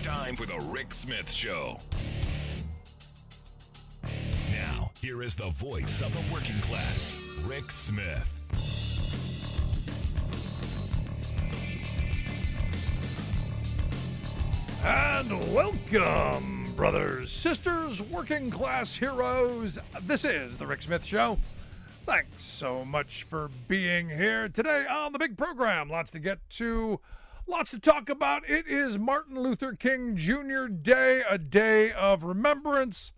It's time for the Rick Smith Show. Now, here is the voice of the working class, Rick Smith. And welcome, brothers, sisters, working class heroes. This is The Rick Smith Show. Thanks so much for being here today on the big program. Lots to get to, lots to talk about. It is Martin Luther King Jr. Day, a day of remembrance,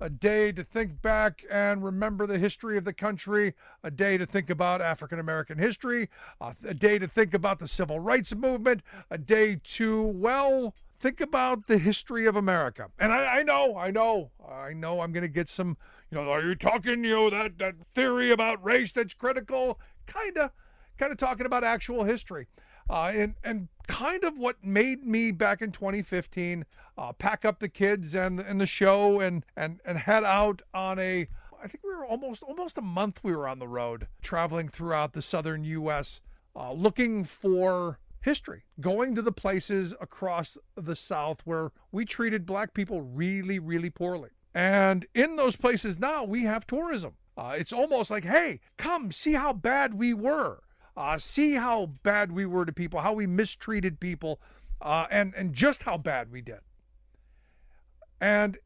a day to think back and remember the history of the country, a day to think about African American history, a, day to think about the civil rights movement, a day to, well, think about the history of America. And I, I know, I know, I know I'm going to get some, you know, are you talking, you know, that, that theory about race that's critical? Kind of, kind of talking about actual history. Uh, and, and kind of what made me back in 2015 uh, pack up the kids and, and the show and, and, and head out on a, I think we were almost, almost a month we were on the road traveling throughout the southern U.S. Uh, looking for history, going to the places across the South where we treated black people really, really poorly. And in those places now, we have tourism. Uh, it's almost like, hey, come see how bad we were. Uh, see how bad we were to people, how we mistreated people, uh, and, and just how bad we did. And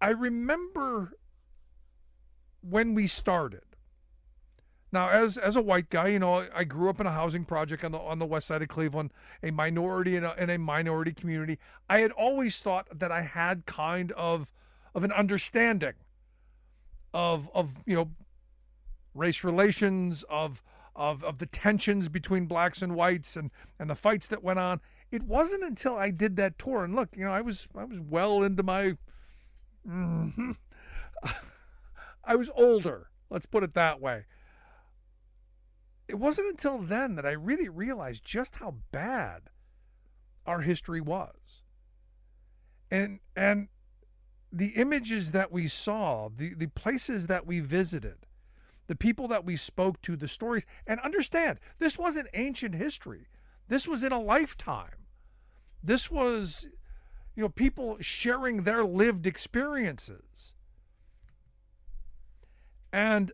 I remember when we started, now, as as a white guy, you know, I grew up in a housing project on the on the west side of Cleveland, a minority in a, in a minority community. I had always thought that I had kind of of an understanding of of you know race relations of of of the tensions between blacks and whites and and the fights that went on. It wasn't until I did that tour and look, you know, I was I was well into my mm-hmm, I was older. Let's put it that way it wasn't until then that I really realized just how bad our history was. And and the images that we saw, the, the places that we visited, the people that we spoke to, the stories, and understand this wasn't ancient history. This was in a lifetime. This was, you know, people sharing their lived experiences. And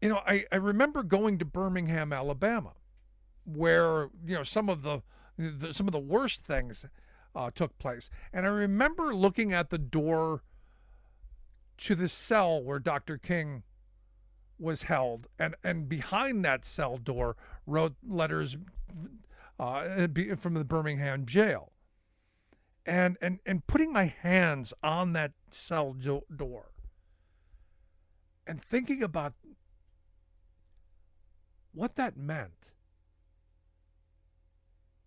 you know, I, I remember going to Birmingham, Alabama, where you know some of the, the some of the worst things uh, took place, and I remember looking at the door to the cell where Dr. King was held, and and behind that cell door wrote letters uh, from the Birmingham jail, and and and putting my hands on that cell door, and thinking about what that meant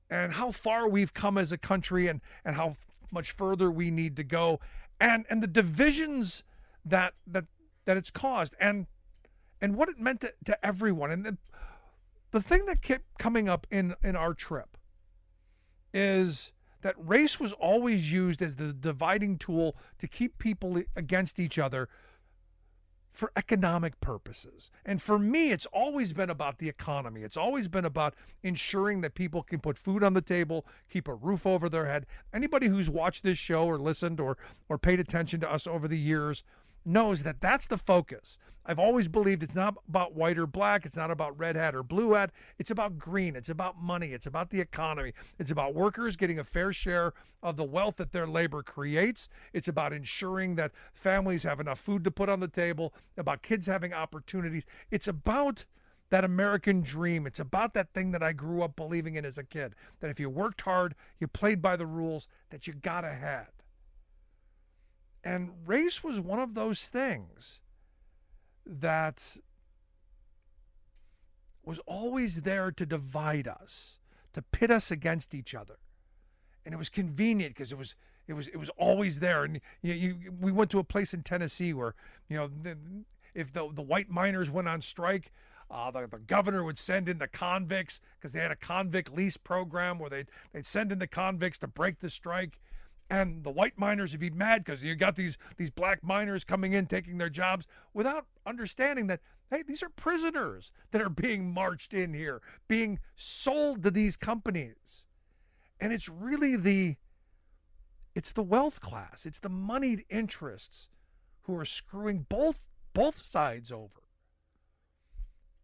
and how far we've come as a country and, and how much further we need to go and and the divisions that that that it's caused. And and what it meant to, to everyone and the, the thing that kept coming up in in our trip is that race was always used as the dividing tool to keep people against each other for economic purposes. And for me, it's always been about the economy. It's always been about ensuring that people can put food on the table, keep a roof over their head. Anybody who's watched this show or listened or or paid attention to us over the years knows that that's the focus. I've always believed it's not about white or black. It's not about red hat or blue hat. It's about green. It's about money. It's about the economy. It's about workers getting a fair share of the wealth that their labor creates. It's about ensuring that families have enough food to put on the table, about kids having opportunities. It's about that American dream. It's about that thing that I grew up believing in as a kid that if you worked hard, you played by the rules, that you got ahead. And race was one of those things that was always there to divide us, to pit us against each other. And it was convenient because it was it was it was always there. And you, you we went to a place in Tennessee where you know the, if the the white miners went on strike, uh, the, the governor would send in the convicts because they had a convict lease program where they'd, they'd send in the convicts to break the strike. And the white miners would be mad because you got these, these black miners coming in, taking their jobs without understanding that, hey, these are prisoners that are being marched in here, being sold to these companies. And it's really the it's the wealth class, it's the moneyed interests who are screwing both both sides over.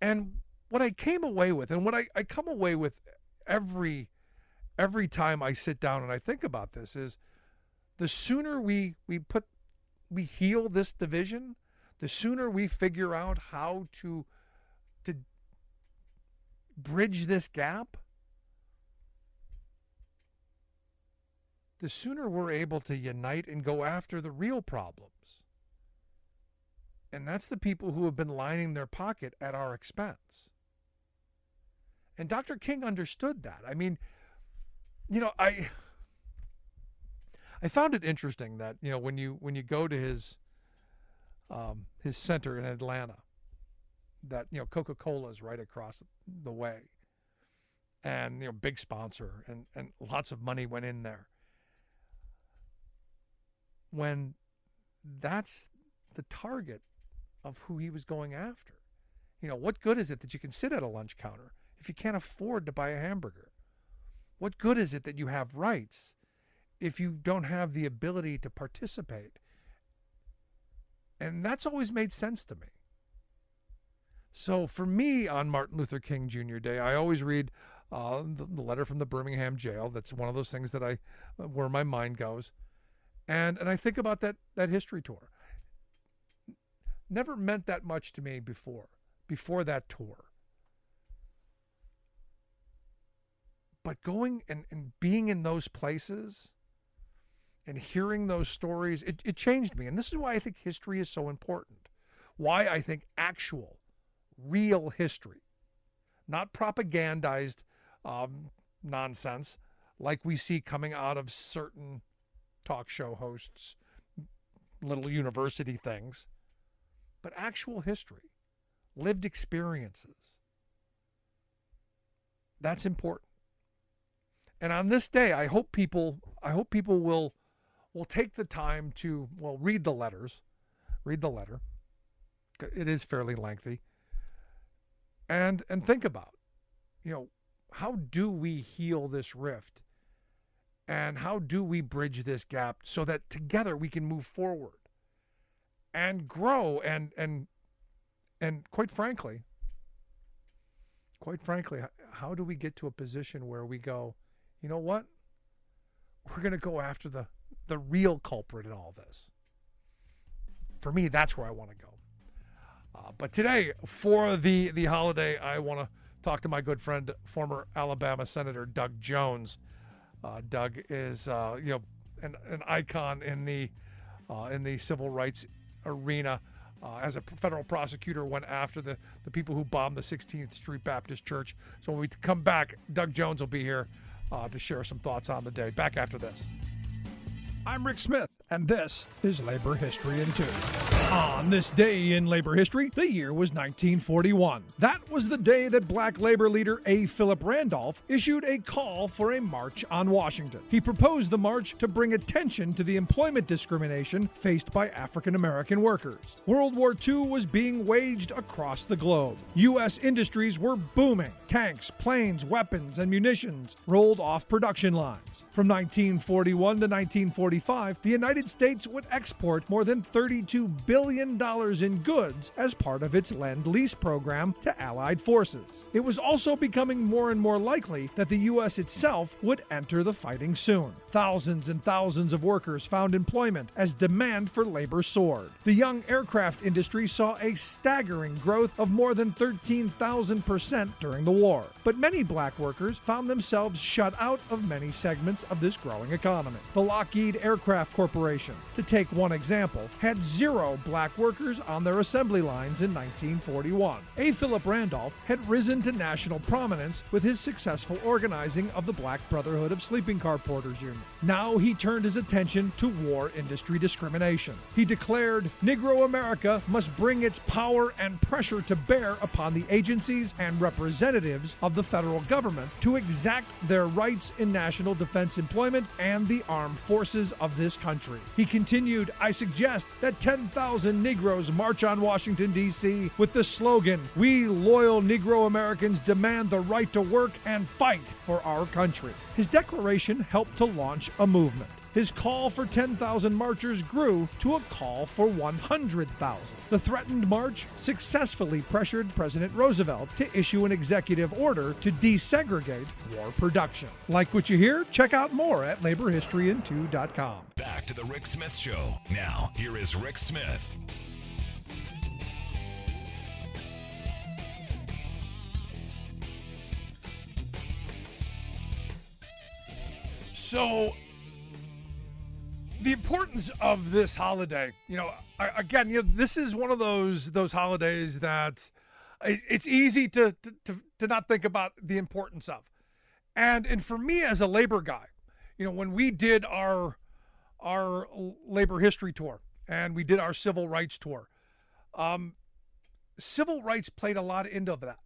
And what I came away with, and what I, I come away with every every time I sit down and I think about this is the sooner we we put we heal this division, the sooner we figure out how to to bridge this gap, the sooner we're able to unite and go after the real problems. And that's the people who have been lining their pocket at our expense. And Dr. King understood that. I mean, you know, I I found it interesting that, you know, when you when you go to his um, his center in Atlanta, that, you know, Coca-Cola is right across the way. And, you know, big sponsor and, and lots of money went in there. When that's the target of who he was going after. You know, what good is it that you can sit at a lunch counter if you can't afford to buy a hamburger? What good is it that you have rights if you don't have the ability to participate? And that's always made sense to me. So for me on Martin Luther King Jr. Day, I always read uh, the, the, letter from the Birmingham jail. That's one of those things that I, where my mind goes, and and I think about that that history tour never meant that much to me before, before that tour. But going and, and being in those places and hearing those stories, it, it changed me. And this is why I think history is so important. Why I think actual, real history, not propagandized um, nonsense like we see coming out of certain talk show hosts, little university things but actual history, lived experiences. That's important. And on this day, I hope people I hope people will will take the time to well read the letters, read the letter. It is fairly lengthy. And and think about, you know, how do we heal this rift? And how do we bridge this gap so that together we can move forward? and grow and and and quite frankly quite frankly how do we get to a position where we go you know what we're going to go after the the real culprit in all this for me that's where i want to go uh, but today for the the holiday i want to talk to my good friend former alabama senator doug jones uh, doug is uh, you know an, an icon in the uh, in the civil rights arena. Uh, as a federal prosecutor went after the, the people who bombed the 16th Street Baptist Church. So when we come back, Doug Jones will be here uh, to share some thoughts on the day. Back after this. I'm Rick Smith, and this is Labor History in Two. On this day in labor history, the year was 1941. That was the day that black labor leader A. Philip Randolph issued a call for a march on Washington. He proposed the march to bring attention to the employment discrimination faced by African American workers. World War II was being waged across the globe. U.S. industries were booming. Tanks, planes, weapons, and munitions rolled off production lines. From 1941 to 1945, the United States would export more than 32 billion billion in goods as part of its Lend Lease program to Allied forces. It was also becoming more and more likely that the U.S. itself would enter the fighting soon. Thousands and thousands of workers found employment as demand for labor soared. The young aircraft industry saw a staggering growth of more than 13,000% during the war. But many black workers found themselves shut out of many segments of this growing economy. The Lockheed Aircraft Corporation, to take one example, had zero black workers on their assembly lines in 1941. A. Philip Randolph had risen to national prominence with his successful organizing of the Black Brotherhood of Sleeping Car Porters Union. Now he turned his attention to war industry discrimination. He declared Negro America must bring its power and pressure to bear upon the agencies and representatives of the federal government to exact their rights in national defense employment and the armed forces of this country. He continued, I suggest that 10,000 Negroes march on Washington, D.C. with the slogan, We loyal Negro Americans demand the right to work and fight for our country. His declaration helped to launch a movement. His call for 10,000 marchers grew to a call for 100,000. The threatened march successfully pressured President Roosevelt to issue an executive order to desegregate war production. Like what you hear? Check out more at laborhistoryin2.com. Back to the Rick Smith Show. Now, here is Rick Smith. So, the importance of this holiday, you know, again, you know, this is one of those those holidays that it's easy to, to to not think about the importance of, and and for me as a labor guy, you know, when we did our our labor history tour and we did our civil rights tour, um, civil rights played a lot into that.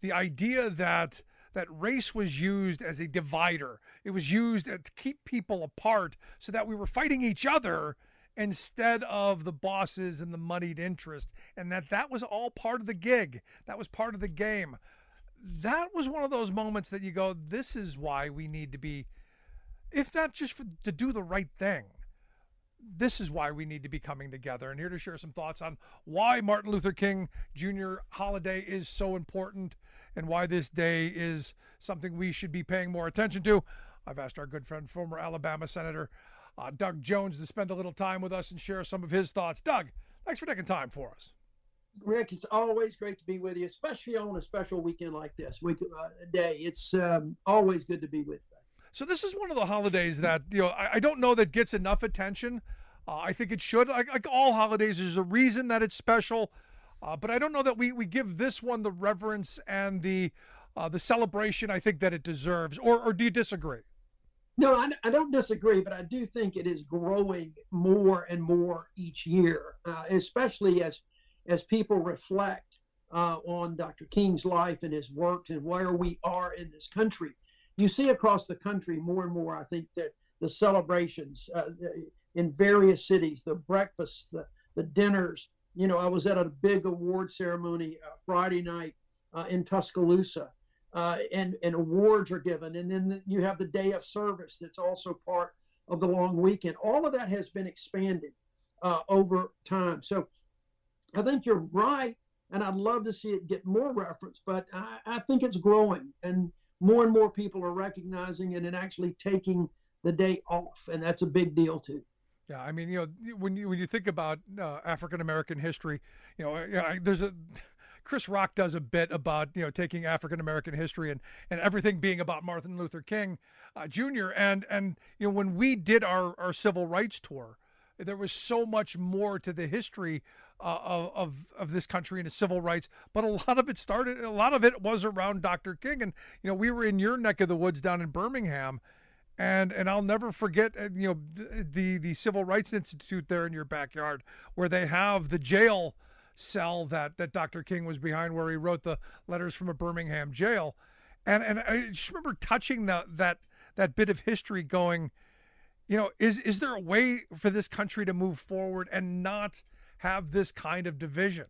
The idea that that race was used as a divider. It was used to keep people apart so that we were fighting each other instead of the bosses and the moneyed interest and that that was all part of the gig. That was part of the game. That was one of those moments that you go this is why we need to be if not just for, to do the right thing. This is why we need to be coming together and here to share some thoughts on why Martin Luther King Jr. holiday is so important and why this day is something we should be paying more attention to. I've asked our good friend, former Alabama Senator uh, Doug Jones, to spend a little time with us and share some of his thoughts. Doug, thanks for taking time for us. Rick, it's always great to be with you, especially on a special weekend like this week uh, day. It's um, always good to be with you. So this is one of the holidays that you know I, I don't know that gets enough attention. Uh, I think it should. Like, like all holidays, there's a reason that it's special. Uh, but I don't know that we, we give this one the reverence and the uh, the celebration I think that it deserves. Or, or do you disagree? No, I, I don't disagree, but I do think it is growing more and more each year, uh, especially as as people reflect uh, on Dr. King's life and his works and where we are in this country. You see across the country more and more. I think that the celebrations uh, in various cities, the breakfasts, the the dinners, you know, I was at a big award ceremony uh, Friday night uh, in Tuscaloosa, uh, and and awards are given, and then you have the day of service that's also part of the long weekend. All of that has been expanded uh, over time. So I think you're right, and I'd love to see it get more reference, but I, I think it's growing, and more and more people are recognizing it and actually taking the day off, and that's a big deal too. Yeah, I mean, you know, when you when you think about uh, African American history, you know, know, there's a Chris Rock does a bit about you know taking African American history and and everything being about Martin Luther King uh, Jr. and and you know when we did our our civil rights tour, there was so much more to the history uh, of, of of this country and its civil rights, but a lot of it started, a lot of it was around Dr. King, and you know we were in your neck of the woods down in Birmingham and and I'll never forget uh, you know the the Civil Rights Institute there in your backyard where they have the jail cell that that Dr. King was behind where he wrote the letters from a Birmingham jail and and I just remember touching that that that bit of history going you know is is there a way for this country to move forward and not have this kind of division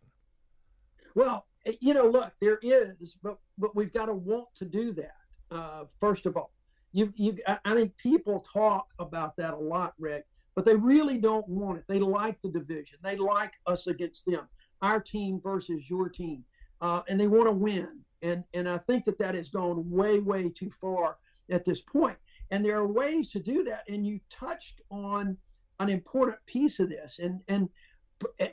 well eh, you know look there is but but we've got to want to do that uh, first of all you, you, I think people talk about that a lot, Rick, but they really don't want it. They like the division. They like us against them, our team versus your team, uh, and they want to win. And and I think that that has gone way, way too far at this point. And there are ways to do that. And you touched on an important piece of this, and and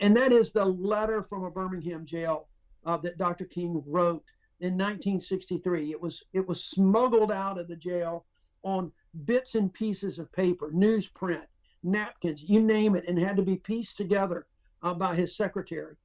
and that is the letter from a Birmingham jail uh, that Dr. King wrote in 1963. It was it was smuggled out of the jail on bits and pieces of paper, newsprint, napkins, you name it, and had to be pieced together uh, by his secretary.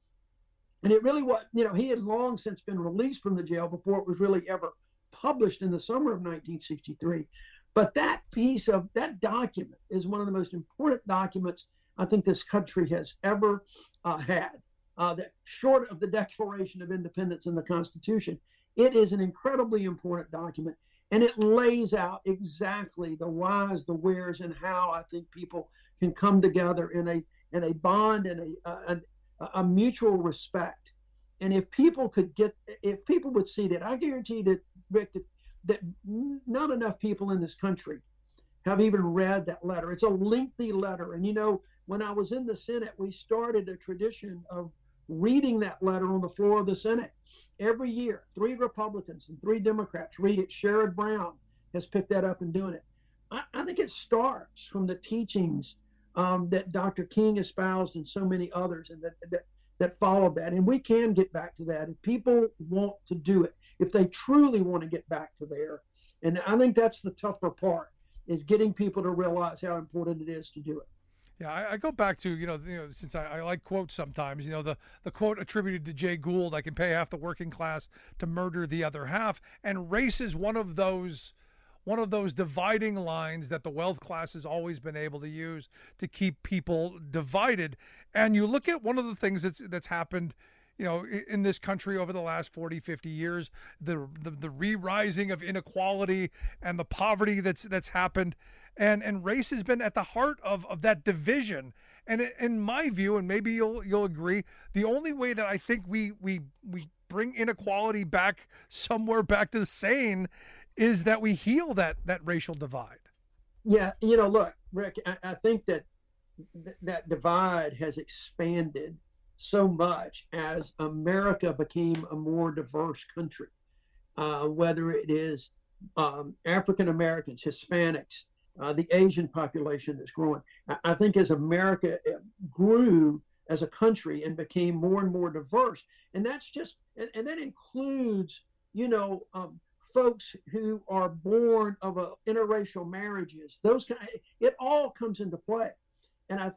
And it really was, you know, he had long since been released from the jail before it was really ever published in the summer of 1963. But that piece of that document is one of the most important documents I think this country has ever uh, had. Uh, that short of the Declaration of Independence and the Constitution, it is an incredibly important document, and it lays out exactly the whys, the wheres, and how I think people can come together in a in a bond and a, a, a mutual respect. And if people could get, if people would see that, I guarantee that Rick, that, that not enough people in this country have even read that letter. It's a lengthy letter, and you know, when I was in the Senate, we started a tradition of reading that letter on the floor of the Senate every year. Three Republicans and three Democrats read it. Sherrod Brown has picked that up and doing it. I, I think it starts from the teachings um, that Dr. King espoused and so many others, and that, that that followed that. And we can get back to that if people want to do it, if they truly want to get back to there. And I think that's the tougher part is getting people to realize how important it is to do it. Yeah, I, I, go back to you know, you know since I, I, like quotes sometimes. You know, the the quote attributed to Jay Gould: "I can pay half the working class to murder the other half," and race is one of those one of those dividing lines that the wealth class has always been able to use to keep people divided. And you look at one of the things that's that's happened you know in this country over the last 40 50 years the the, the re-rising of inequality and the poverty that's that's happened and and race has been at the heart of of that division. And in my view and maybe you'll you'll agree the only way that i think we we we bring inequality back somewhere back to the sane is that we heal that that racial divide. Yeah you know look rick i, I think that th- that divide has expanded so much as america became a more diverse country uh, whether it is um, african americans hispanics uh, the Asian population that's growing. I think as America uh, grew as a country and became more and more diverse, and that's just, and, and that includes, you know, um, folks who are born of interracial marriages. Those kind, of, it all comes into play, and I,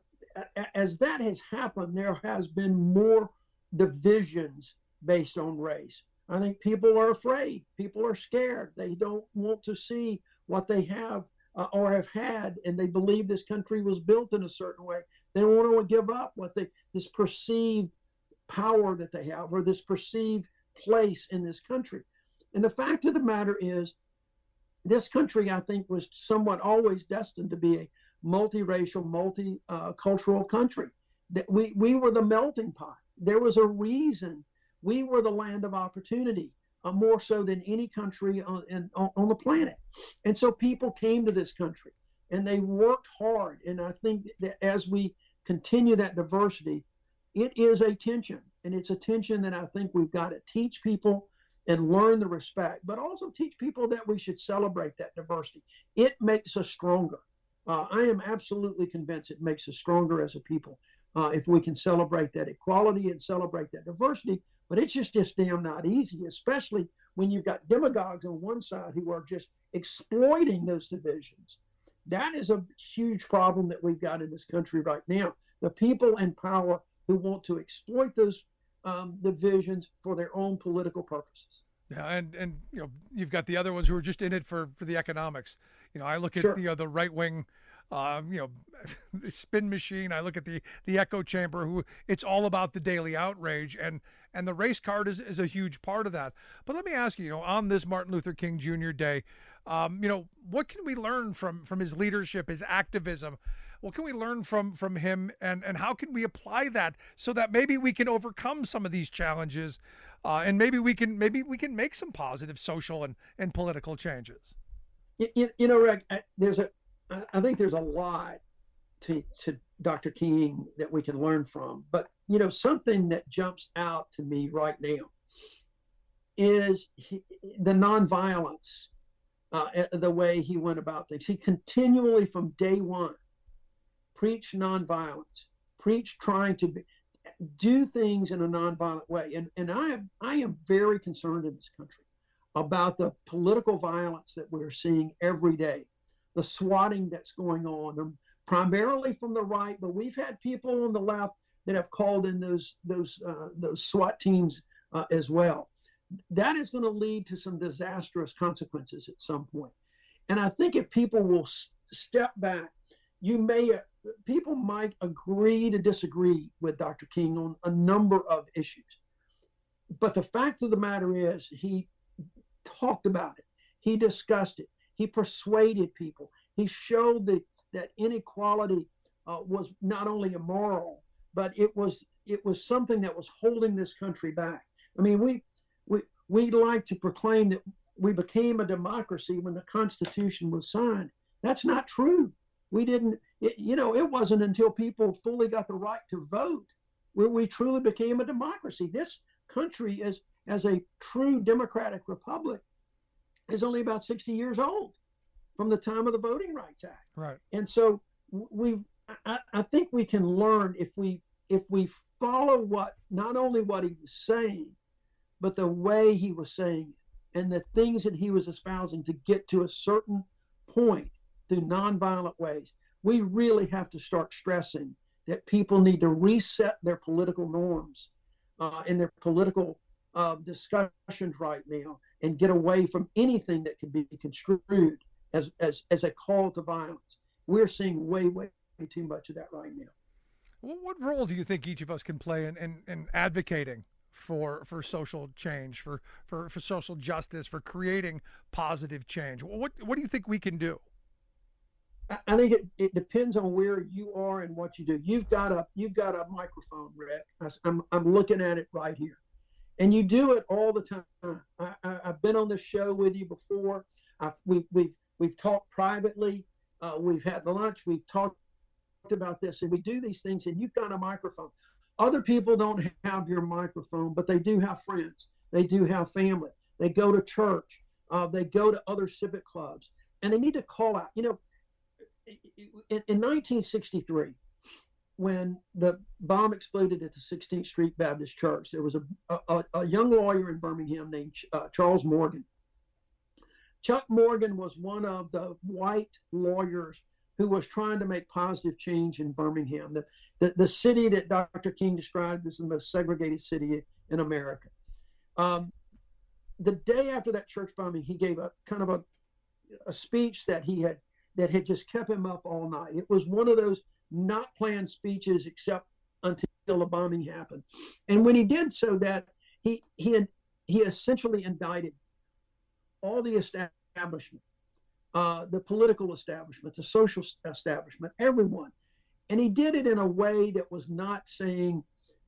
as that has happened, there has been more divisions based on race. I think people are afraid. People are scared. They don't want to see what they have uh, or have had, and they believe this country was built in a certain way. They don't want to give up what they this perceived power that they have or this perceived place in this country. And the fact of the matter is, this country, I think, was somewhat always destined to be a multiracial, multicultural uh, country. That we we were the melting pot. There was a reason we were the land of opportunity uh, more so than any country on, in, on the planet. And so people came to this country and they worked hard. And I think that as we continue that diversity, it is a tension. And it's a tension that I think we've got to teach people and learn the respect, but also teach people that we should celebrate that diversity. It makes us stronger. Uh, I am absolutely convinced it makes us stronger as a people uh, if we can celebrate that equality and celebrate that diversity but it's just just damn not easy, especially when you've got demagogues on one side who are just exploiting those divisions. That is a huge problem that we've got in this country right now. The people in power who want to exploit those um, divisions for their own political purposes. Yeah, and and you know you've got the other ones who are just in it for for the economics. You know, I look at sure. you know the right wing um, you know, the spin machine. I look at the the echo chamber. Who it's all about the daily outrage, and and the race card is is a huge part of that. But let me ask you, you know, on this Martin Luther King Jr. Day, um, you know, what can we learn from from his leadership, his activism? What can we learn from from him, and and how can we apply that so that maybe we can overcome some of these challenges, uh, and maybe we can maybe we can make some positive social and and political changes. You, you know, Rick, there's a I think there's a lot to, to Dr. King that we can learn from. But, you know, something that jumps out to me right now is he, the nonviolence, uh, the way he went about things. He continually, from day one, preached nonviolence, preached trying to be, do things in a nonviolent way. And, and I, am, I am very concerned in this country about the political violence that we're seeing every day, the swatting that's going on, primarily from the right, but we've had people on the left that have called in those those uh, those SWAT teams uh, as well. That is going to lead to some disastrous consequences at some point. And I think if people will s- step back, you may uh, people might agree to disagree with Dr. King on a number of issues. But the fact of the matter is, he talked about it. He discussed it. He persuaded people. He showed that that inequality uh, was not only immoral, but it was it was something that was holding this country back. I mean, we we we like to proclaim that we became a democracy when the Constitution was signed. That's not true. We didn't. It, you know, it wasn't until people fully got the right to vote where we truly became a democracy. This country is as a true democratic republic is only about 60 years old from the time of the Voting Rights Act. Right. And so we, I, I think we can learn if we if we follow what not only what he was saying, but the way he was saying it and the things that he was espousing to get to a certain point through nonviolent ways. We really have to start stressing that people need to reset their political norms uh, and their political uh, discussions right now and get away from anything that could be construed as, as, as a call to violence. We're seeing way, way, too much of that right now. What role do you think each of us can play in, in, in advocating for for social change, for, for, for social justice, for creating positive change? What what do you think we can do? I think it, it depends on where you are and what you do. You've got a you've got a microphone, Rick. I'm I'm looking at it right here, and you do it all the time. I, I, have been on this show with you before. I, we we've we've talked privately. Uh, we've had lunch. We've talked about this, and we do these things. And you've got a microphone. Other people don't have your microphone, but they do have friends. They do have family. They go to church. Uh, they go to other civic clubs, and they need to call out. You know in, in 1963, when the bomb exploded at the 16th Street Baptist Church, there was a, a, a young lawyer in Birmingham named uh, Charles Morgan. Chuck Morgan was one of the white lawyers who was trying to make positive change in Birmingham, the, the, the city that Dr. King described as the most segregated city in America. Um, the day after that church bombing, he gave a kind of a, a speech that he had that had just kept him up all night. It was one of those not planned speeches except until the bombing happened. And when he did so, that he he had, he essentially indicted all the establishment, uh, the political establishment, the social establishment, everyone, and he did it in a way that was not saying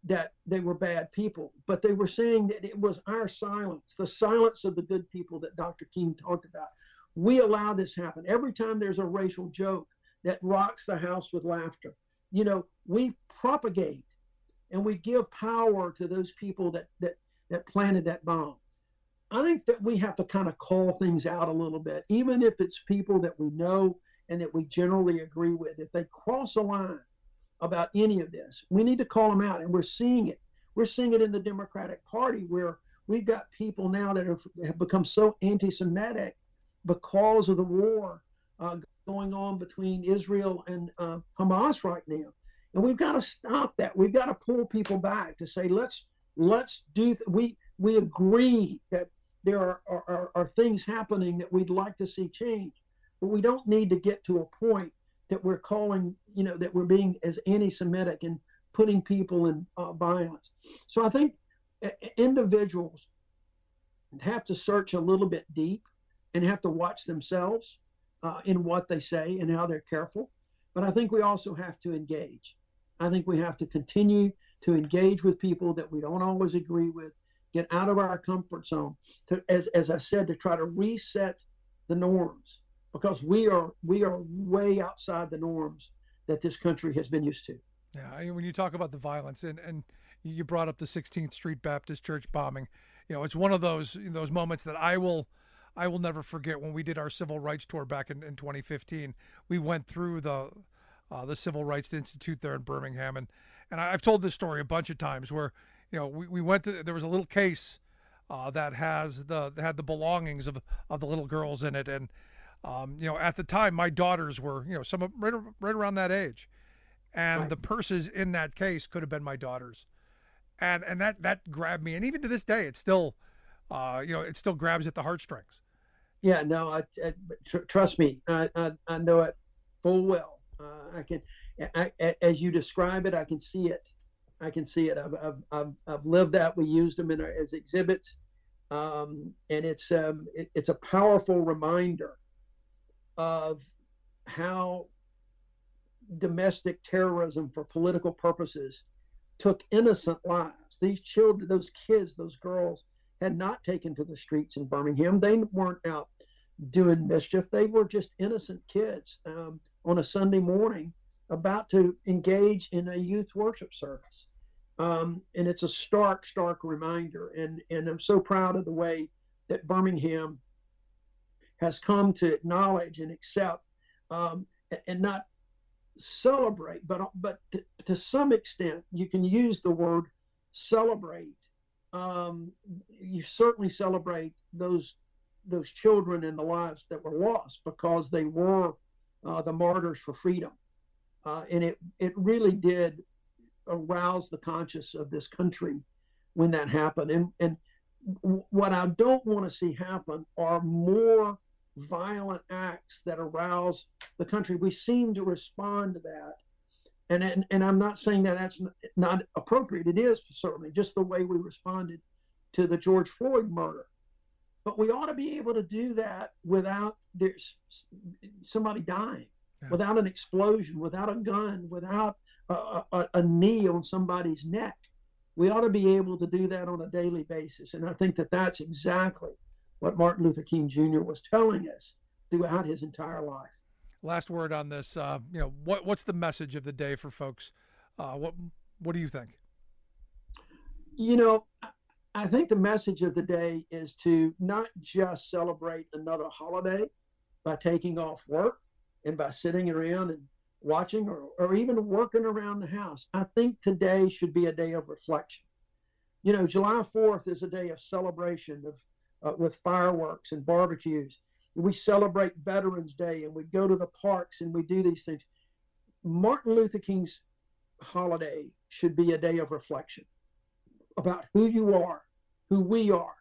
that they were bad people, but they were saying that it was our silence, the silence of the good people that Dr. King talked about, we allow this happen. Every time there's a racial joke that rocks the house with laughter, you know, we propagate and we give power to those people that that that planted that bomb. I think that we have to kind of call things out a little bit, even if it's people that we know and that we generally agree with. If they cross a line about any of this, we need to call them out. And we're seeing it. We're seeing it in the Democratic Party where we've got people now that have, have become so anti Semitic because of the war uh, going on between Israel and uh, Hamas right now. And we've got to stop that. We've got to pull people back to say, let's let's do. Th- we we agree that there are, are, are things happening that we'd like to see change, but we don't need to get to a point that we're calling, you know, that we're being as anti-Semitic and putting people in uh, violence. So I think individuals have to search a little bit deep and have to watch themselves uh, in what they say and how they're careful. But I think we also have to engage. I think we have to continue to engage with people that we don't always agree with, get out of our comfort zone, to, as, as I said, to try to reset the norms because we are we are way outside the norms that this country has been used to. Yeah, when you talk about the violence and and you brought up the 16th Street Baptist Church bombing, you know, it's one of those those moments that I will I will never forget when we did our civil rights tour back in, in 2015. We went through the uh, the Civil Rights Institute there in Birmingham, and and I've told this story a bunch of times where you know we, we went to there was a little case uh, that has the had the belongings of of the little girls in it, and um, you know, at the time, my daughters were you know some of, right right around that age, and Right. the purses in that case could have been my daughters, and and that that grabbed me, and even to this day, it still, uh, you know, it still grabs at the heartstrings. Yeah, no, I, I tr- trust me, I, I I know it full well. Uh, I can, I, I, as you describe it, I can see it. I can see it. I've I've I've, I've lived that. We used them in our, as exhibits, um, and it's um it, it's a powerful reminder of how domestic terrorism for political purposes took innocent lives. These children, those kids, those girls had not taken to the streets in Birmingham. They weren't out doing mischief. They were just innocent kids um, on a Sunday morning about to engage in a youth worship service. Um, and it's a stark, stark reminder. And, and I'm so proud of the way that Birmingham has come to acknowledge and accept um, and not celebrate, but but to, to some extent, you can use the word celebrate. Um, you certainly celebrate those those children and the lives that were lost because they were uh, the martyrs for freedom, uh, and it it really did arouse the conscience of this country when that happened. And and what I don't want to see happen are more violent acts that arouse the country. We seem to respond to that. And, and, and I'm not saying that that's not appropriate. It is certainly just the way we responded to the George Floyd murder. But we ought to be able to do that without there's somebody dying, Yeah. without an explosion, without a gun, without a, a, a knee on somebody's neck. We ought to be able to do that on a daily basis. And I think that that's exactly what Martin Luther King Jr. was telling us throughout his entire life. Last word on this. Uh, you know, what what's the message of the day for folks? Uh, what what do you think? You know, I- I think the message of the day is to not just celebrate another holiday by taking off work and by sitting around and watching or, or even working around the house. I think today should be a day of reflection. You know, July 4th is a day of celebration of uh, with fireworks and barbecues. We celebrate Veterans Day and we go to the parks and we do these things. Martin Luther King's holiday should be a day of reflection about who you are, who we are.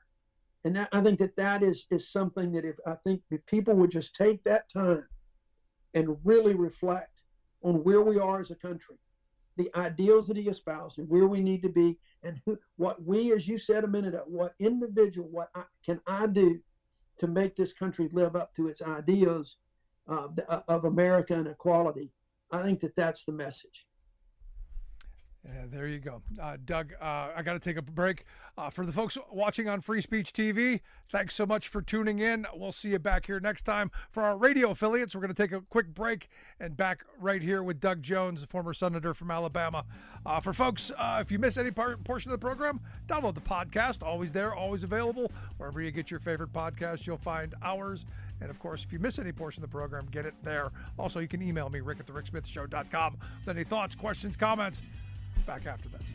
And that, I think that that is, is something that if I think if people would just take that time and really reflect on where we are as a country, the ideals that he espoused and where we need to be and who, what we, as you said a minute ago, what individual, what I, can I do to make this country live up to its ideals uh, of America and equality? I think that that's the message. Yeah, there you go. Uh, Doug, uh, I got to take a break. Uh, for the folks watching on Free Speech TV, thanks so much for tuning in. We'll see you back here next time. For our radio affiliates, we're going to take a quick break and back right here with Doug Jones, the former senator from Alabama. Uh, for folks, uh, if you miss any part, portion of the program, download the podcast. Always there, always available. Wherever you get your favorite podcast, you'll find ours. And of course, if you miss any portion of the program, get it there. Also, you can email me, rick at the ricksmithshow.com with any thoughts, questions, comments. Back after this.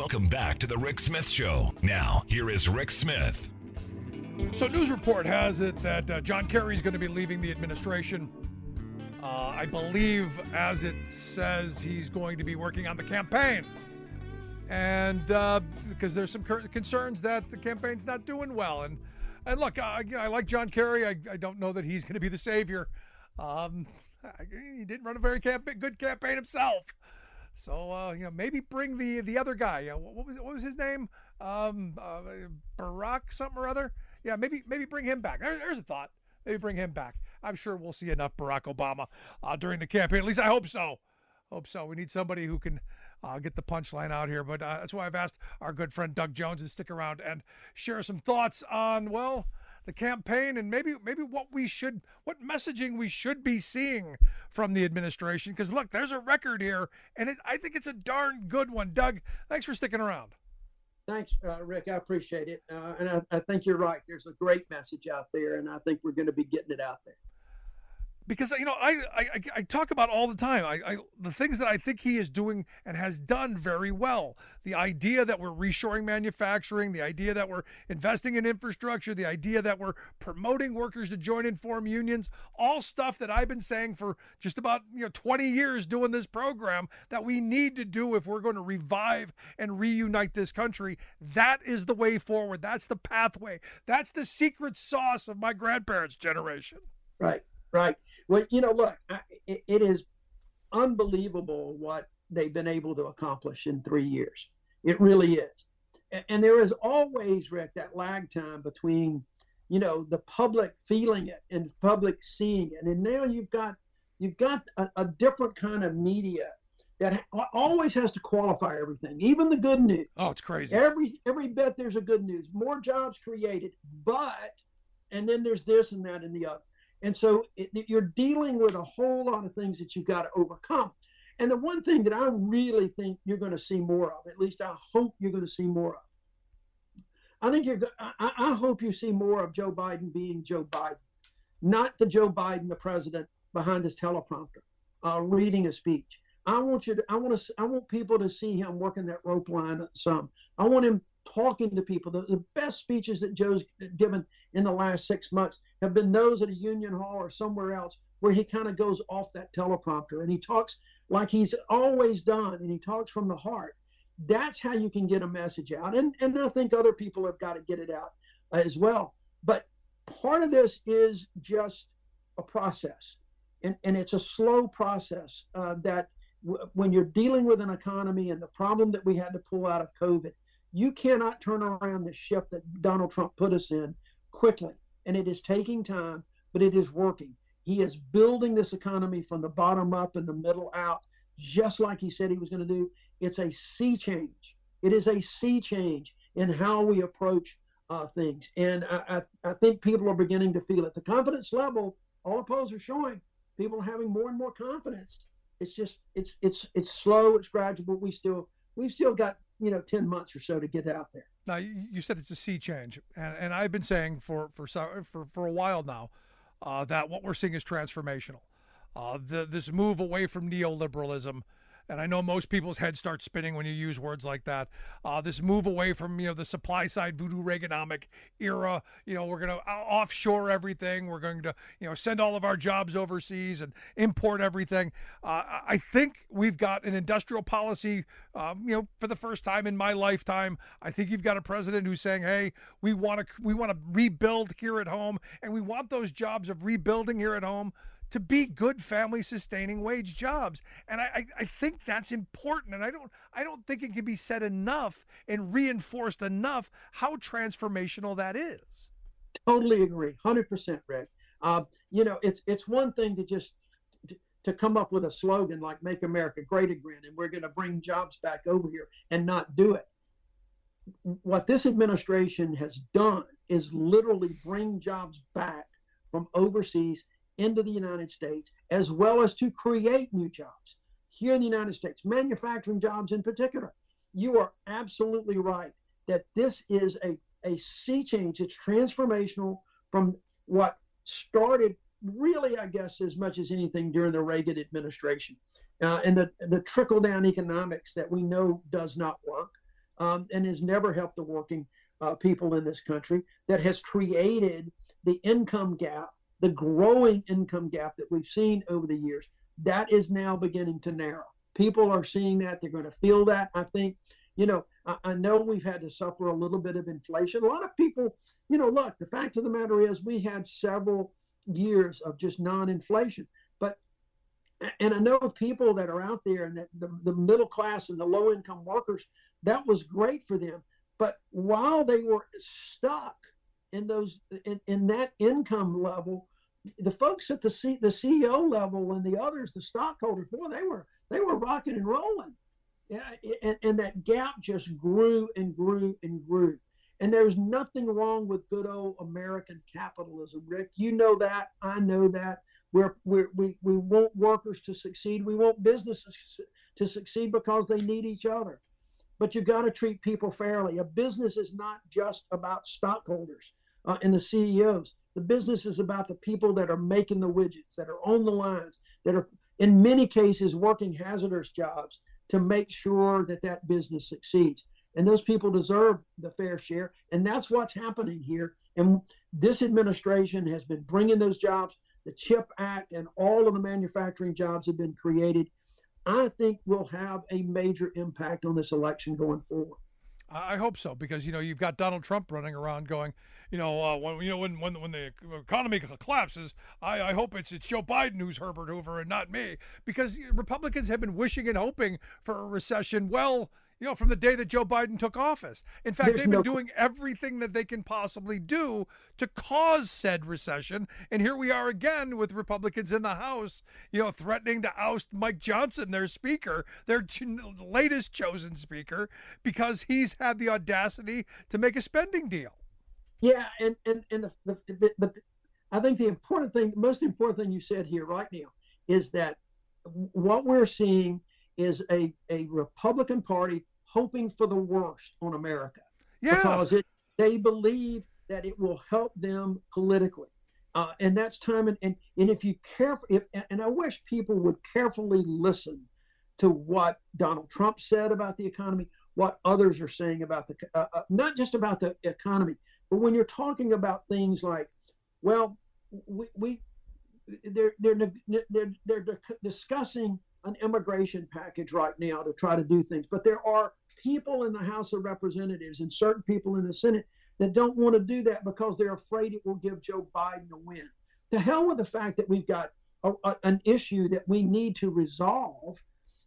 Welcome back to the Rick Smith Show. Now, here is Rick Smith. So, news report has it that uh, John Kerry is going to be leaving the administration. Uh, I believe, as it says, he's going to be working on the campaign. And uh, because there's some concerns that the campaign's not doing well. And, and look, I, I like John Kerry. I, I don't know that he's going to be the savior. Um, he didn't run a very camp- good campaign himself. So uh, you know, maybe bring the the other guy. Uh, what, was what was his name? Um, uh, Barack something or other. Yeah, maybe maybe bring him back. There, there's a thought. Maybe bring him back. I'm sure we'll see enough Barack Obama uh, during the campaign. At least I hope so. Hope so. We need somebody who can uh, get the punchline out here. But uh, that's why I've asked our good friend Doug Jones to stick around and share some thoughts on well the campaign and maybe maybe what we should what messaging we should be seeing from the administration because look there's a record here and it, i think it's a darn good one doug thanks for sticking around Thanks, uh, Rick. I appreciate it. Uh, and I, I think you're right. There's a great message out there, and I think we're going to be getting it out there. Because you know I, I I talk about all the time I, I the things that I think he is doing and has done very well. The idea that we're reshoring manufacturing, the idea that we're investing in infrastructure, the idea that we're promoting workers to join and form unions, all stuff that I've been saying for just about you know 20 years doing this program that we need to do if we're going to revive and reunite this country. That is the way forward. That's the pathway. That's the secret sauce of my grandparents' generation. Right, right. Well, you know, look, I, it, it is unbelievable what they've been able to accomplish in three years. It really is. And, and there is always, Rick, that lag time between, you know, the public feeling it and the public seeing it. And now you've got you've got a, a different kind of media that ha- always has to qualify everything, even the good news. Oh, it's crazy. Every every bit there's a good news. More jobs created, but and then there's this and that and the other. And so it, you're dealing with a whole lot of things that you've got to overcome. And the one thing that I really think you're going to see more of, at least I hope you're going to see more of. I think you're. I, I hope you see more of Joe Biden being Joe Biden, not the Joe Biden, the president behind his teleprompter, uh, reading a speech. I want you to. I want to. I want people to see him working that rope line some. I want him talking to people. The, the best speeches that Joe's given in the last six months have been those at a union hall or somewhere else where he kind of goes off that teleprompter and he talks like he's always done and he talks from the heart. That's how you can get a message out. And and I think other people have got to get it out as well. But part of this is just a process. And, and it's a slow process uh, that w- when you're dealing with an economy and the problem that we had to pull out of COVID, you cannot turn around the ship that Donald Trump put us in quickly. And it is taking time, but it is working. He is building this economy from the bottom up and the middle out, just like he said he was going to do. It's a sea change. It is a sea change in how we approach uh, things. And I, I, I think people are beginning to feel it. The confidence level, all polls are showing people are having more and more confidence. It's just it's it's it's slow, it's gradual, we still we've still got you know 10 months or so to get out there. Now you said it's a sea change, and, and I've been saying for for for for a while now uh, that what we're seeing is transformational. Uh, the, this move away from neoliberalism, and I know most people's heads start spinning when you use words like that. Uh, this move away from you know the supply side voodoo Reaganomic era. You know we're going to offshore everything. We're going to you know send all of our jobs overseas and import everything. Uh, I- I think we've got an industrial policy. Um, you know for the first time in my lifetime, I think you've got a president who's saying, "Hey, we want to we want to rebuild here at home, and we want those jobs of rebuilding here at home." To be good family sustaining wage jobs and I, I, think that's important and i don't i don't think it can be said enough and reinforced enough how transformational that is Totally agree, hundred percent, Rick. Uh, you know, it's it's one thing to just to come up with a slogan like "Make America Great Again" and we're going to bring jobs back over here and not do it. What this administration has done is literally bring jobs back from overseas into the United States, as well as to create new jobs here in the United States, manufacturing jobs in particular. You are absolutely right that this is a, a sea change. It's transformational from what started really, I guess, as much as anything during the Reagan administration. Uh, and the, the trickle down economics that we know does not work um, and has never helped the working uh, people in this country that has created the income gap, the growing income gap that we've seen over the years. That is now beginning to narrow. People are seeing that. They're going to feel that. I think, you know, I, I know we've had to suffer a little bit of inflation. A lot of people, you know, look, the fact of the matter is we had several years of just non-inflation but and i know people that are out there and that the, the middle class and the low income workers that was great for them but while they were stuck in those in, in that income level the folks at the C, the ceo level and the others the stockholders boy they were they were rocking and rolling and, and that gap just grew and grew and grew and there's nothing wrong with good old American capitalism, Rick. You know that. I know that. We're, we're, we, we want workers to succeed. We want businesses to succeed because they need each other. But you've got to treat people fairly. A business is not just about stockholders uh, and the CEOs. The business is about the people that are making the widgets, that are on the lines, that are in many cases working hazardous jobs to make sure that that business succeeds. And those people deserve the fair share. And that's what's happening here. And this administration has been bringing those jobs. The chip act and all of the manufacturing jobs have been created. I think will have a major impact on this election going forward. I hope so because you know you've got Donald Trump running around going, you know, uh, when you know when when when the economy collapses, I, I hope it's it's Joe Biden who's Herbert Hoover and not me because Republicans have been wishing and hoping for a recession. Well, you know, from the day that Joe Biden took office. In fact, There's they've no... been doing everything that they can possibly do to cause said recession. And here we are again with Republicans in the House, you know, threatening to oust Mike Johnson, their speaker, their ch- latest chosen speaker, because he's had the audacity to make a spending deal. Yeah, and and and the, the, the but I think the important thing, the most important thing you said here right now is that what we're seeing is a, a Republican Party hoping for the worst on America yeah. because it, they believe that it will help them politically. Uh, and that's time and, and, and if you careful if and I wish people would carefully listen to what Donald Trump said about the economy, what others are saying about the uh, uh, not just about the economy, but when you're talking about things like, well, we, we they're, they're they're they're discussing an immigration package right now to try to do things, but there are people in the House of Representatives and certain people in the Senate that don't want to do that because they're afraid it will give Joe Biden a win. To hell with the fact that we've got a, a, an issue that we need to resolve.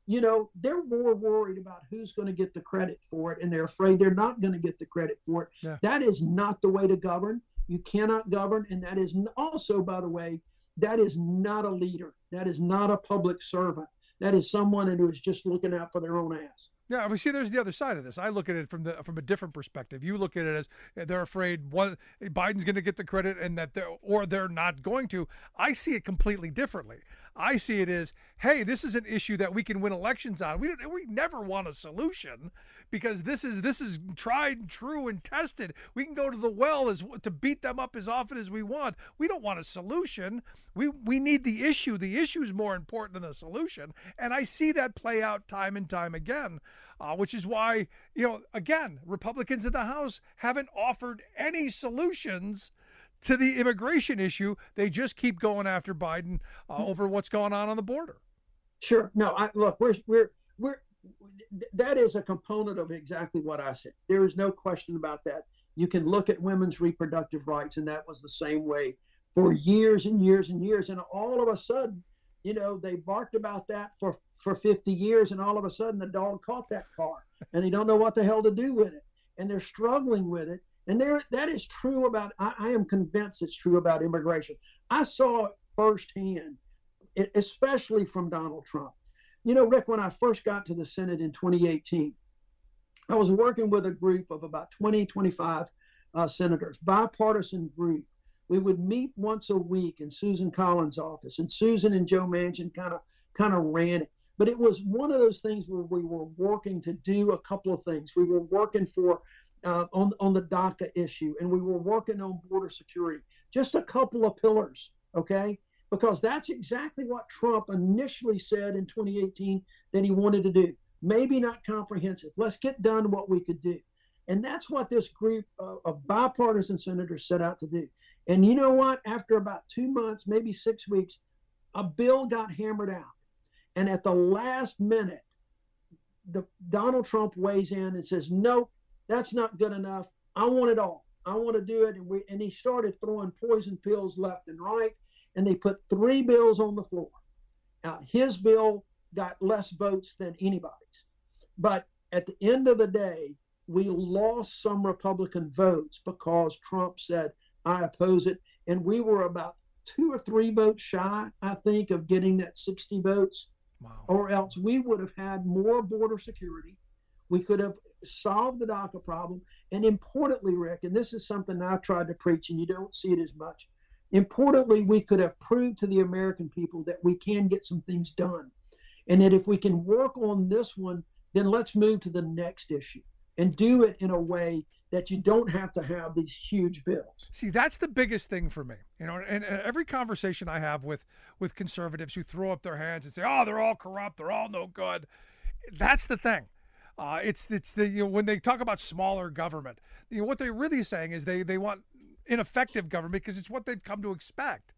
You know, they're more worried about who's going to get the credit for it, and they're afraid they're not going to get the credit for it. Yeah. That is not the way to govern. You cannot govern, and that is also, by the way, that is not a leader. That is not a public servant. That is someone who is just looking out for their own ass. Yeah, we see there's the other side of this. I look at it from the from a different perspective. You look at it as they're afraid one Biden's going to get the credit and that they're or they're not going to. I see it completely differently. I see it as, hey, this is an issue that we can win elections on. We we never want a solution because this is this is tried and true and tested. We can go to the well as to beat them up as often as we want. We don't want a solution. We we need the issue. The issue is more important than the solution, and I see that play out time and time again. Uh, which is why, you know, again, Republicans in the House haven't offered any solutions to the immigration issue. They just keep going after Biden uh, over what's going on on the border. Sure. No, I, look, we're we're we're that is a component of exactly what I said. There is no question about that. You can look at women's reproductive rights, and that was the same way for years and years and years. And all of a sudden, you know, they barked about that for for 50 years, and all of a sudden, the dog caught that car, and they don't know what the hell to do with it, and they're struggling with it. And there, that is true about. I, I am convinced it's true about immigration. I saw it firsthand, especially from Donald Trump. You know, Rick, when I first got to the Senate in 2018, I was working with a group of about 20, 25 uh, senators, bipartisan group. We would meet once a week in Susan Collins' office, and Susan and Joe Manchin kind of kind of ran it. But it was one of those things where we were working to do a couple of things. We were working for uh, on on the DACA issue, and we were working on border security. Just a couple of pillars, okay? Because that's exactly what Trump initially said in 2018 that he wanted to do. Maybe not comprehensive. Let's get done what we could do. And that's what this group of, bipartisan senators set out to do. And you know what? After about two months, maybe six weeks, a bill got hammered out. And at the last minute, the Donald Trump weighs in and says, "Nope, that's not good enough. I want it all. I want to do it." And we and he started throwing poison pills left and right, and they put three bills on the floor. Uh, his bill got less votes than anybody's, but at the end of the day, we lost some Republican votes because Trump said, "I oppose it," and we were about two or three votes shy, I think, of getting that 60 votes Wow. or else we would have had more border security. We could have solved the DACA problem. And importantly, Rick, and this is something I've tried to preach, and you don't see it as much. Importantly, we could have proved to the American people that we can get some things done. And that if we can work on this one, then let's move to the next issue and do it in a way that you don't have to have these huge bills. See, that's the biggest thing for me. You know, and, and every conversation I have with with conservatives who throw up their hands and say, "Oh, they're all corrupt, they're all no good," that's the thing. Uh, it's it's the you know, when they talk about smaller government, you know, what they're really saying is they they want ineffective government because it's what they've come to expect.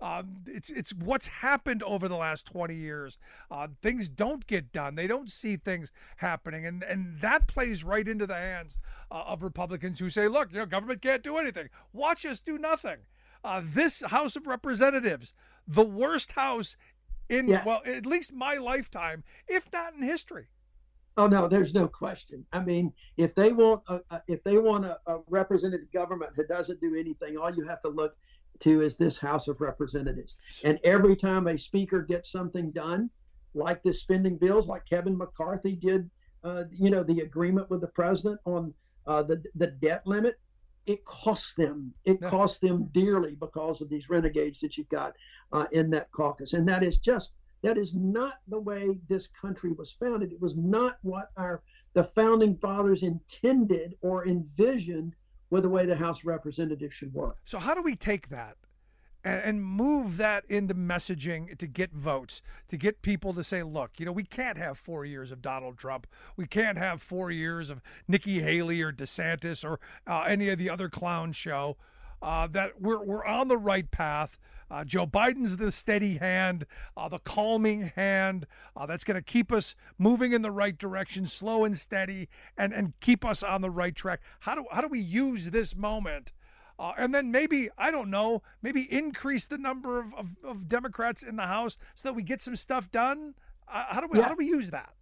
Um, it's it's what's happened over the last 20 years. Uh, things don't get done. They don't see things happening, and and that plays right into the hands uh, of Republicans who say, "Look, you know, government can't do anything. Watch us do nothing." Uh, this House of Representatives, the worst house in Yeah. well, at least my lifetime, if not in history. Oh no, there's no question. I mean, if they want a, a, if they want a, a representative government that doesn't do anything, all you have to look to is this House of Representatives. And every time a speaker gets something done, like this spending bills, like Kevin McCarthy did, uh, you know, the agreement with the president on uh, the the debt limit, it costs them. It costs them dearly because of these renegades that you've got uh, in that caucus, and that is just that is not the way this country was founded. It was not what our the founding fathers intended or envisioned with the way the House of Representatives should work. So how do we take that and, and move that into messaging to get votes, to get people to say, look, you know, we can't have four years of Donald Trump. We can't have four years of Nikki Haley or DeSantis or uh, any of the other clown show. Uh, that we're we're on the right path. Uh, Joe Biden's the steady hand, uh, the calming hand uh, that's going to keep us moving in the right direction, slow and steady, and and keep us on the right track. How do how do we use this moment? Uh, and then maybe I don't know, maybe increase the number of, of, of Democrats in the House so that we get some stuff done. Uh, how do we how do we use that?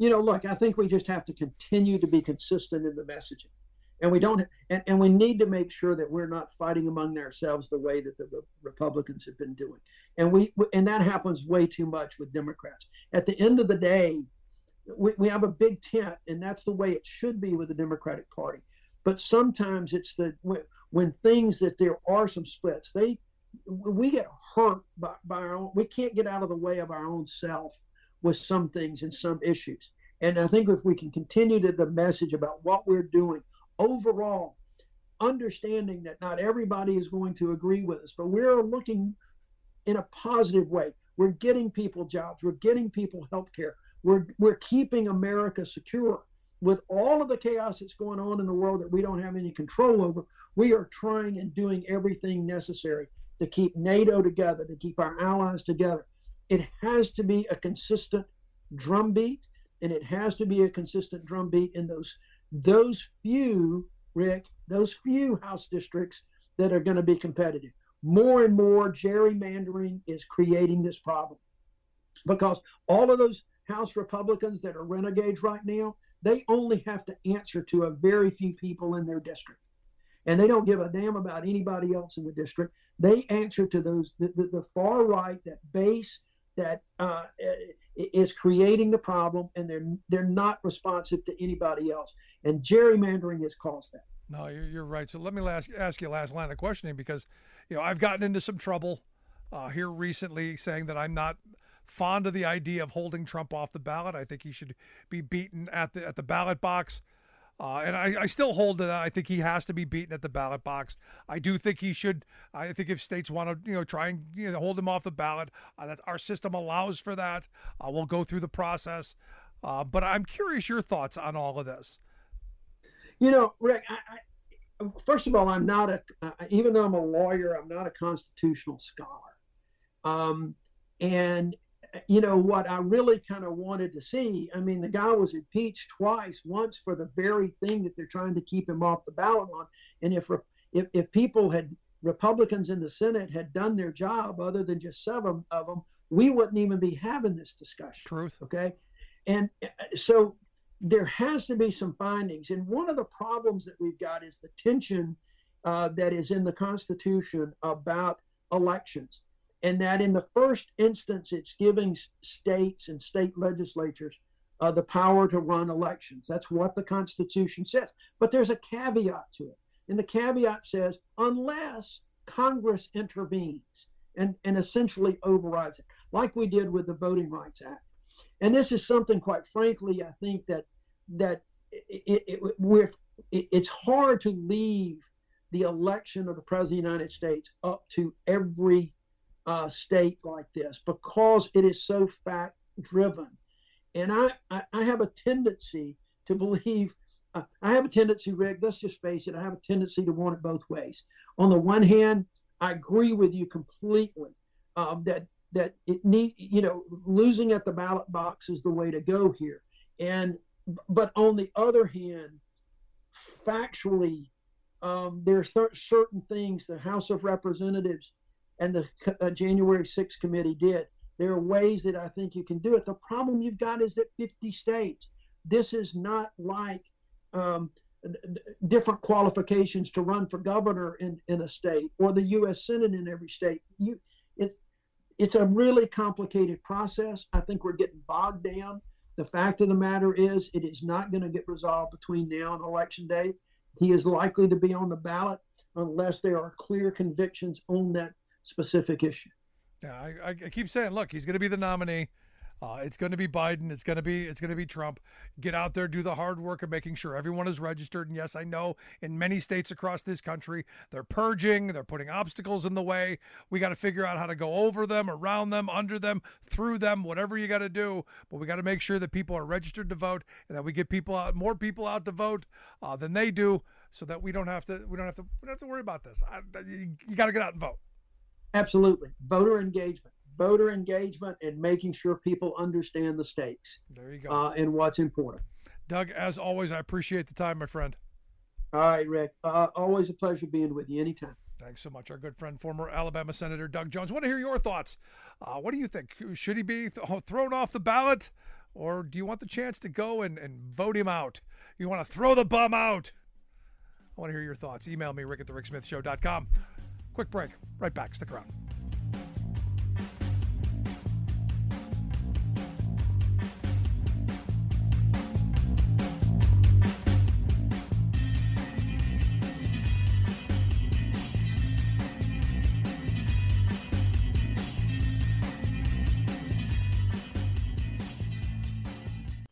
you know, look, I think we just have to continue to be consistent in the messaging. And we don't, and, and we need to make sure that we're not fighting among ourselves the way that the Re- Republicans have been doing. And we, and that happens way too much with Democrats. At the end of the day, we, we have a big tent, and that's the way it should be with the Democratic Party. But sometimes it's the when, when things that there are some splits, they we get hurt by, by our own. We can't get out of the way of our own self with some things and some issues. And I think if we can continue to the message about what we're doing overall, understanding that not everybody is going to agree with us, but we're looking in a positive way. We're getting people jobs. We're getting people health care. We're, we're keeping America secure. With all of the chaos that's going on in the world that we don't have any control over, we are trying and doing everything necessary to keep NATO together, to keep our allies together. It has to be a consistent drumbeat, and it has to be a consistent drumbeat in those those few, Rick, those few House districts that are going to be competitive. More and more gerrymandering is creating this problem because all of those House Republicans that are renegades right now, they only have to answer to a very few people in their district. And they don't give a damn about anybody else in the district. They answer to those the, the, the far right, that base that uh, is creating the problem, and they're they're not responsive to anybody else. And gerrymandering has caused that. No, you're, you're right. So let me ask, ask you a last line of questioning because, you know, I've gotten into some trouble uh, here recently saying that I'm not fond of the idea of holding Trump off the ballot. I think he should be beaten at the at the ballot box. Uh, and I, I still hold to that. I think he has to be beaten at the ballot box. I do think he should. I think if states want to, you know, try and you know hold him off the ballot, uh, that our system allows for that. Uh, we'll go through the process. Uh, but I'm curious your thoughts on all of this. You know, Rick, I, I, first of all, I'm not a, uh, even though I'm a lawyer, I'm not a constitutional scholar. Um, and, you know, what I really kind of wanted to see, I mean, the guy was impeached twice, once for the very thing that they're trying to keep him off the ballot on. And if, if, if people had, Republicans in the Senate had done their job, other than just seven of them, we wouldn't even be having this discussion. Truth. Okay. And uh, so there has to be some findings. And one of the problems that we've got is the tension uh, that is in the Constitution about elections. And that in the first instance, it's giving states and state legislatures uh, the power to run elections. That's what the Constitution says. But there's a caveat to it. And the caveat says, unless Congress intervenes and, and essentially overrides it, like we did with the Voting Rights Act. And this is something, quite frankly, I think that that it, it, we're, it, it's hard to leave the election of the president of the United States up to every uh, state like this because it is so fact driven. And I, I, I, have a tendency to believe, uh, I have a tendency, Rick, let's just face it, I have a tendency to want it both ways. On the one hand, I agree with you completely um, that that it need you know losing at the ballot box is the way to go here and but on the other hand factually um, there's th- certain things the house of representatives and the uh, january 6th committee did there are ways that i think you can do it the problem you've got is that 50 states this is not like um, different qualifications to run for governor in, in a state or the u.s senate in every state you it's it's a really complicated process. I think we're getting bogged down. The fact of the matter is, it is not going to get resolved between now and election day. He is likely to be on the ballot unless there are clear convictions on that specific issue. Yeah, I, I keep saying, look, he's going to be the nominee. Uh, it's going to be Biden. It's going to be it's going to be Trump. Get out there, do the hard work of making sure everyone is registered. And yes, I know in many states across this country, they're purging, they're putting obstacles in the way. We got to figure out how to go over them, around them, under them, through them, whatever you got to do. But we got to make sure that people are registered to vote and that we get people out, more people out to vote uh, than they do, so that we don't have to we don't have to we don't have to worry about this. I, you, you got to get out and vote. Absolutely, voter engagement voter engagement and making sure people understand the stakes. There you go. Uh, and what's important. Doug, as always, I appreciate the time, my friend. All right, Rick. Uh, always a pleasure being with you anytime. Thanks so much. Our good friend, former Alabama Senator Doug Jones. I want to hear your thoughts. Uh, what do you think? Should he be th- thrown off the ballot? Or do you want the chance to go and, and vote him out? You want to throw the bum out? I want to hear your thoughts. Email me, rick at the ricksmithshow.com. Quick break. Right back. Stick around.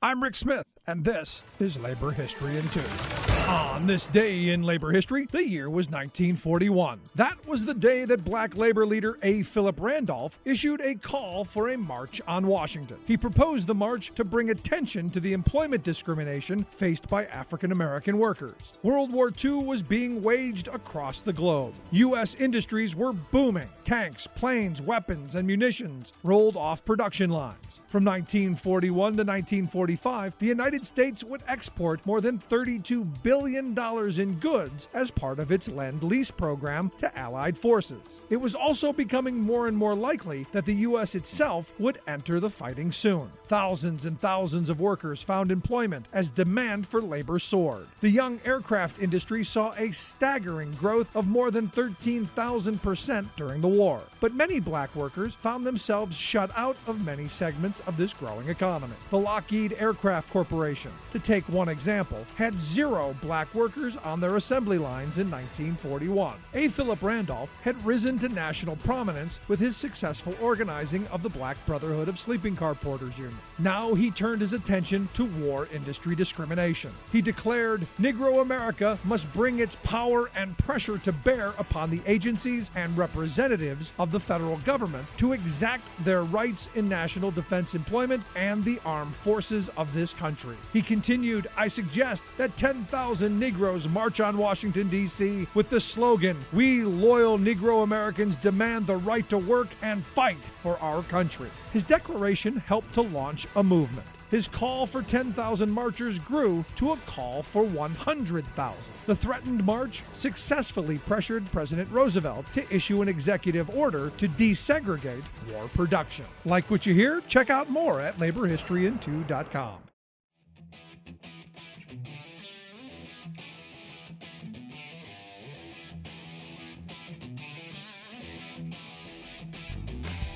I'm Rick Smith, and this is Labor History in Two. On this day in labor history, the year was 1941. That was the day that black labor leader A. Philip Randolph issued a call for a march on Washington. He proposed the march to bring attention to the employment discrimination faced by African American workers. World War II was being waged across the globe. U.S. industries were booming. Tanks, planes, weapons, and munitions rolled off production lines. From 1941 to 1945, the United States would export more than $32 billion in goods as part of its Lend Lease program to Allied forces. It was also becoming more and more likely that the U.S. itself would enter the fighting soon. Thousands and thousands of workers found employment as demand for labor soared. The young aircraft industry saw a staggering growth of more than 13,000% during the war. But many black workers found themselves shut out of many segments of this growing economy. The Lockheed Aircraft Corporation, to take one example, had zero black workers on their assembly lines in 1941. A. Philip Randolph had risen to national prominence with his successful organizing of the Black Brotherhood of Sleeping Car Porters Union. Now he turned his attention to war industry discrimination. He declared Negro America must bring its power and pressure to bear upon the agencies and representatives of the federal government to exact their rights in national defense employment and the armed forces of this country. He continued, I suggest that 10,000 Negroes march on Washington, D.C. with the slogan, We loyal Negro Americans demand the right to work and fight for our country. His declaration helped to launch a movement. His call for 10,000 marchers grew to a call for 100,000. The threatened march successfully pressured President Roosevelt to issue an executive order to desegregate war production. Like what you hear? Check out more at laborhistoryin2.com.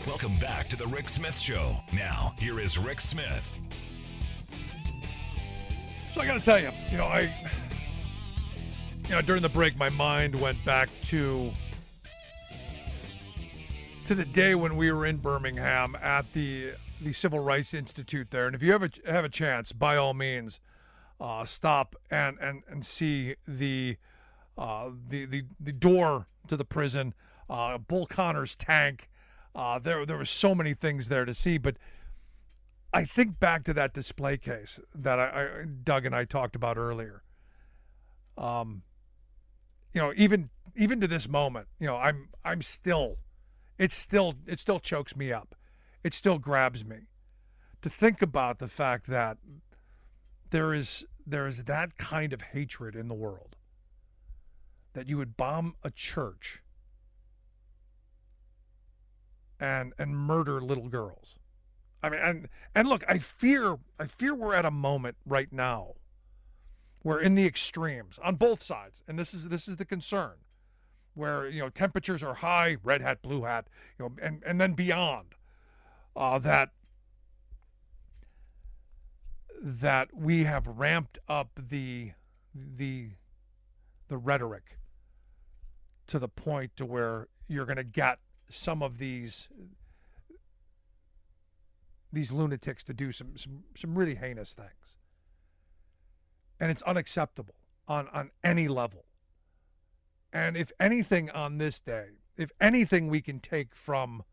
Welcome back to the Rick Smith Show. Now, here is Rick Smith. So I got to tell you, you know, I, you know, during the break, my mind went back to to the day when we were in Birmingham at the the Civil Rights Institute there. And if you ever have a chance, by all means, uh, stop and and and see the uh, the the the door to the prison, uh, Bull Connor's tank. Uh, there there were so many things there to see, but I think back to that display case that I, I Doug and I talked about earlier. Um, you know, even even to this moment, you know, I'm I'm still, it's still it still chokes me up, it still grabs me, to think about the fact that there is there is that kind of hatred in the world. That you would bomb a church and and murder little girls I mean, and and look, I fear, I fear we're at a moment right now where in the extremes on both sides, and this is this is the concern, where you know temperatures are high, red hat, blue hat, you know, and and then beyond uh, that that we have ramped up the the the rhetoric to the point to where you're going to get some of these these lunatics to do some some some really heinous things. And it's unacceptable on on any level. And if anything on this day, if anything we can take from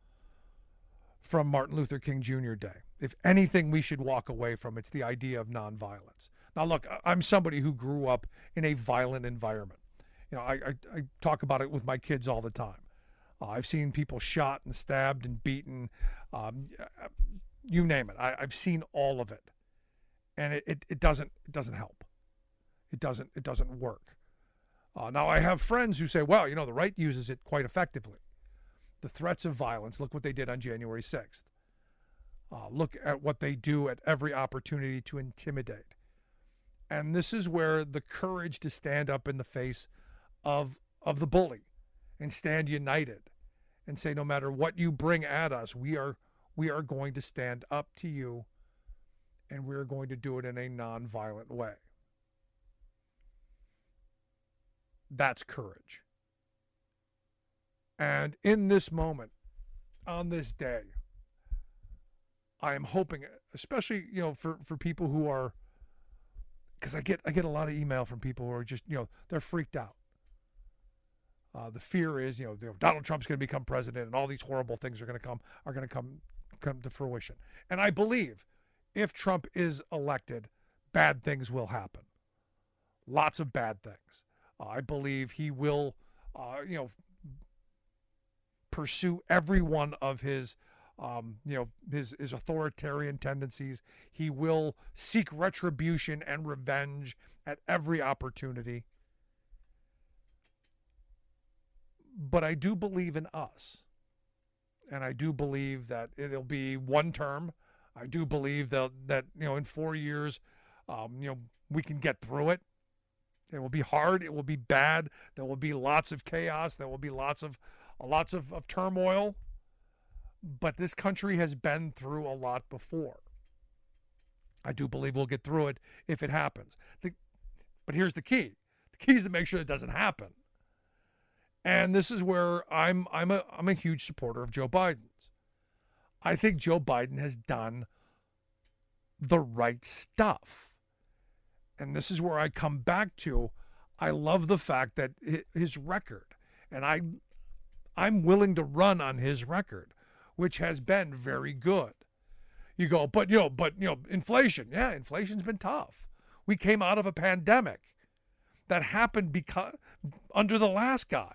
from Martin Luther King Jr. Day, if anything we should walk away from, it's the idea of nonviolence. Now, look, I'm somebody who grew up in a violent environment. You know, I, I, I talk about it with my kids all the time. Uh, I've seen people shot and stabbed and beaten. Um, you name it. I, have seen all of it, and it, it, it, doesn't it doesn't help. It doesn't it doesn't work. Uh, now I have friends who say, well, you know, the right uses it quite effectively. The threats of violence. Look what they did on January sixth. Uh, look at what they do at every opportunity to intimidate. And this is where the courage to stand up in the face of of the bully and stand united and say no matter what you bring at us, we are we are going to stand up to you and we're going to do it in a nonviolent way. That's courage. And in this moment, on this day, I am hoping, especially you know for for people who are, because I get I get a lot of email from people who are just you know they're freaked out. Uh, the fear is you know Donald Trump's going to become president and all these horrible things are going to come are going to come come to fruition. And I believe if Trump is elected, bad things will happen. Lots of bad things. I believe he will, uh, you know, pursue every one of his, um, you know, his his authoritarian tendencies. He will seek retribution and revenge at every opportunity. But I do believe in us and I do believe that it'll be one term. I do believe that that you know in four years, um, you know we can get through it. It will be hard. It will be bad. There will be lots of chaos. There will be lots of lots of, of turmoil. But this country has been through a lot before. I do believe we'll get through it if it happens. The, but here's the key: the key is to make sure it doesn't happen. And this is where I'm I'm a I'm a huge supporter of Joe Biden's. I think Joe Biden has done the right stuff. And this is where I come back to I love the fact that his record and I I'm willing to run on his record, which has been very good. You go, but you know, but you know, inflation. Yeah, inflation's been tough. We came out of a pandemic that happened because under the last guy,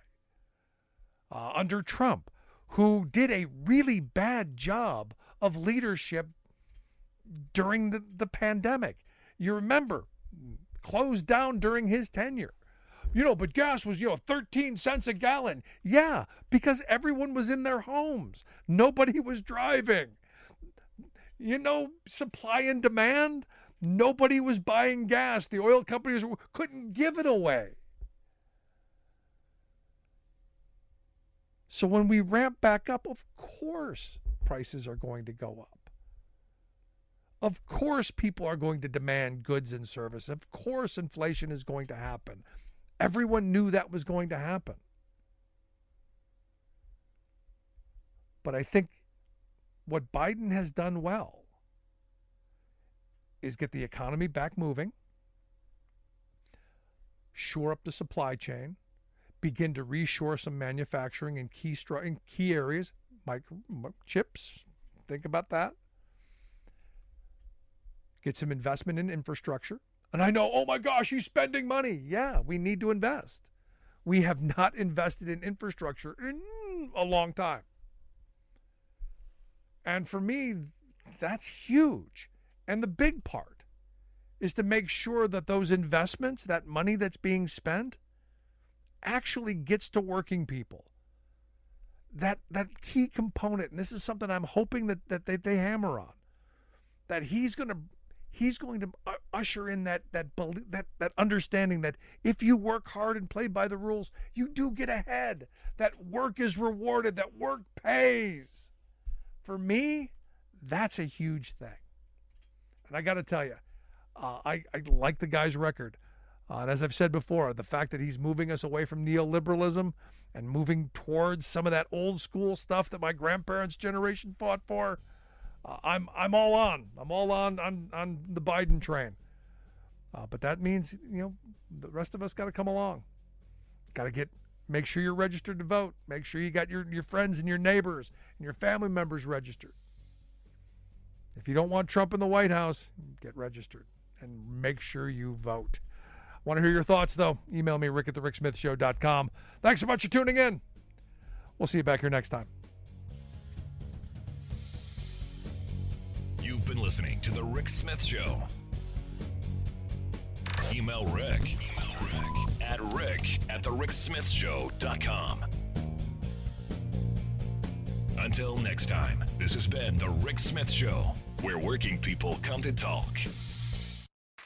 uh, under Trump, who did a really bad job of leadership during the, the pandemic. You remember, closed down during his tenure. You know, but gas was, you know, 13 cents a gallon. Yeah, because everyone was in their homes. Nobody was driving you know, supply and demand. Nobody was buying gas. The oil companies couldn't give it away. So when we ramp back up, of course, prices are going to go up. Of course, people are going to demand goods and services. Of course, inflation is going to happen. Everyone knew that was going to happen. But I think what Biden has done well is get the economy back moving, shore up the supply chain, begin to reshore some manufacturing in key in key areas, micro chips. Think about that. Get some investment in infrastructure. And I know, oh my gosh, he's spending money. Yeah, we need to invest. We have not invested in infrastructure in a long time. And for me, that's huge. And the big part is to make sure that those investments, that money that's being spent, actually gets to working people. That that key component, and this is something I'm hoping that, that they, they hammer on, that he's going to he's going to usher in that that that that understanding that if you work hard and play by the rules, you do get ahead. That work is rewarded. That work pays. For me, that's a huge thing. And I got to tell you, uh, I, I like the guy's record. Uh, and as I've said before, the fact that he's moving us away from neoliberalism and moving towards some of that old school stuff that my grandparents' generation fought for, uh, I'm I'm all on. I'm all on on on the Biden train. Uh, but that means you know the rest of us got to come along. Got to get Make sure you're registered to vote. Make sure you got your, your friends and your neighbors and your family members registered. If you don't want Trump in the White House, get registered and make sure you vote. Want to hear your thoughts, though? Email me, rick at the ricksmithshow.com. Thanks so much for tuning in. We'll see you back here next time. You've been listening to The Rick Smith Show. Email Rick at rick at the. Until next time, this has been The Rick Smith Show, where working people come to talk.